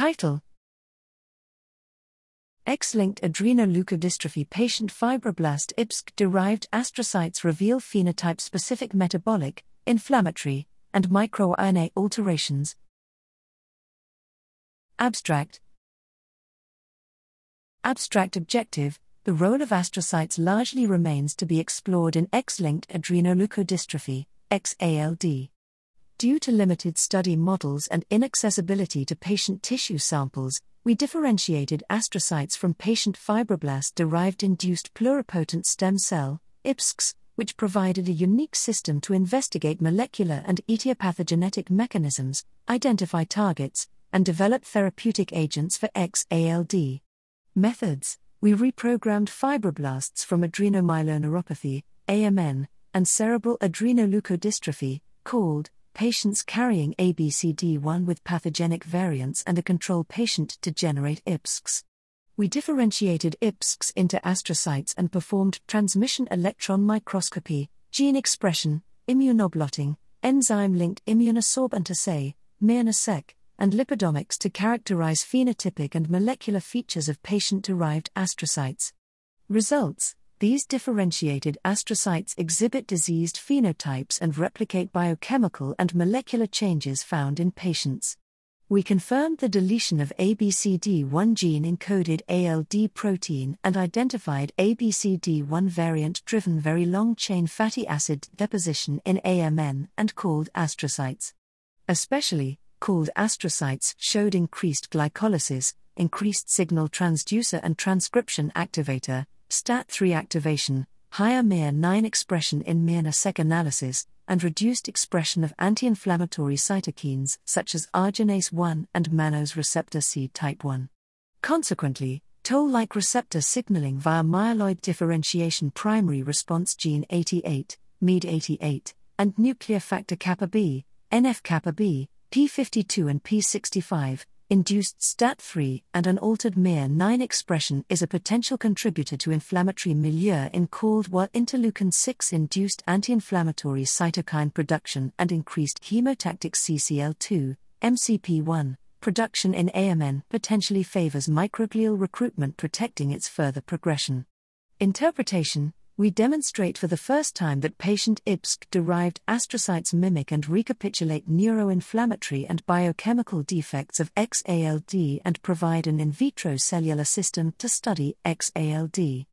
Title X linked adrenoleukodystrophy patient fibroblast IPSC derived astrocytes reveal phenotype specific metabolic, inflammatory, and microRNA alterations. Abstract Abstract objective The role of astrocytes largely remains to be explored in X linked adrenoleukodystrophy, XALD. Due to limited study models and inaccessibility to patient tissue samples, we differentiated astrocytes from patient fibroblast derived induced pluripotent stem cell, IPSCs, which provided a unique system to investigate molecular and etiopathogenetic mechanisms, identify targets, and develop therapeutic agents for XALD. Methods We reprogrammed fibroblasts from adrenomyeloneuropathy, AMN, and cerebral adrenoleukodystrophy, cALD patients carrying ABCD1 with pathogenic variants and a control patient to generate IPSCs. We differentiated IPSCs into astrocytes and performed transmission electron microscopy, gene expression, immunoblotting, enzyme linked immunosorbent assay, MIRNASEQ, and lipidomics to characterize phenotypic and molecular features of patient derived astrocytes. Results these differentiated astrocytes exhibit diseased phenotypes and replicate biochemical and molecular changes found in patients. We confirmed the deletion of ABCD1 gene encoded ALD protein and identified ABCD1 variant driven very long chain fatty acid deposition in AMN and cALD astrocytes. Especially, cALD astrocytes showed increased glycolysis, increased signal transducer and transcription activator, STAT3 activation, higher MIR9 expression in MIRNASEQ analysis, and reduced expression of anti inflammatory cytokines such as arginase 1 and mannose receptor C type 1. Consequently, toll like receptor signaling via myeloid differentiation primary response gene 88, MyD88, and nuclear factor kappa B, NF kappa B, P52 and P65, induced STAT3 and an altered MIR9 expression is a potential contributor to inflammatory milieu in cALD war interleukin 6 induced anti inflammatory cytokine production and increased chemotactic CCL2, MCP1, production in AMN potentially favors microglial recruitment, protecting its further progression. Interpretation we demonstrate for the first time that patient IPSC derived astrocytes mimic and recapitulate neuroinflammatory and biochemical defects of XALD and provide an in vitro cellular system to study XALD.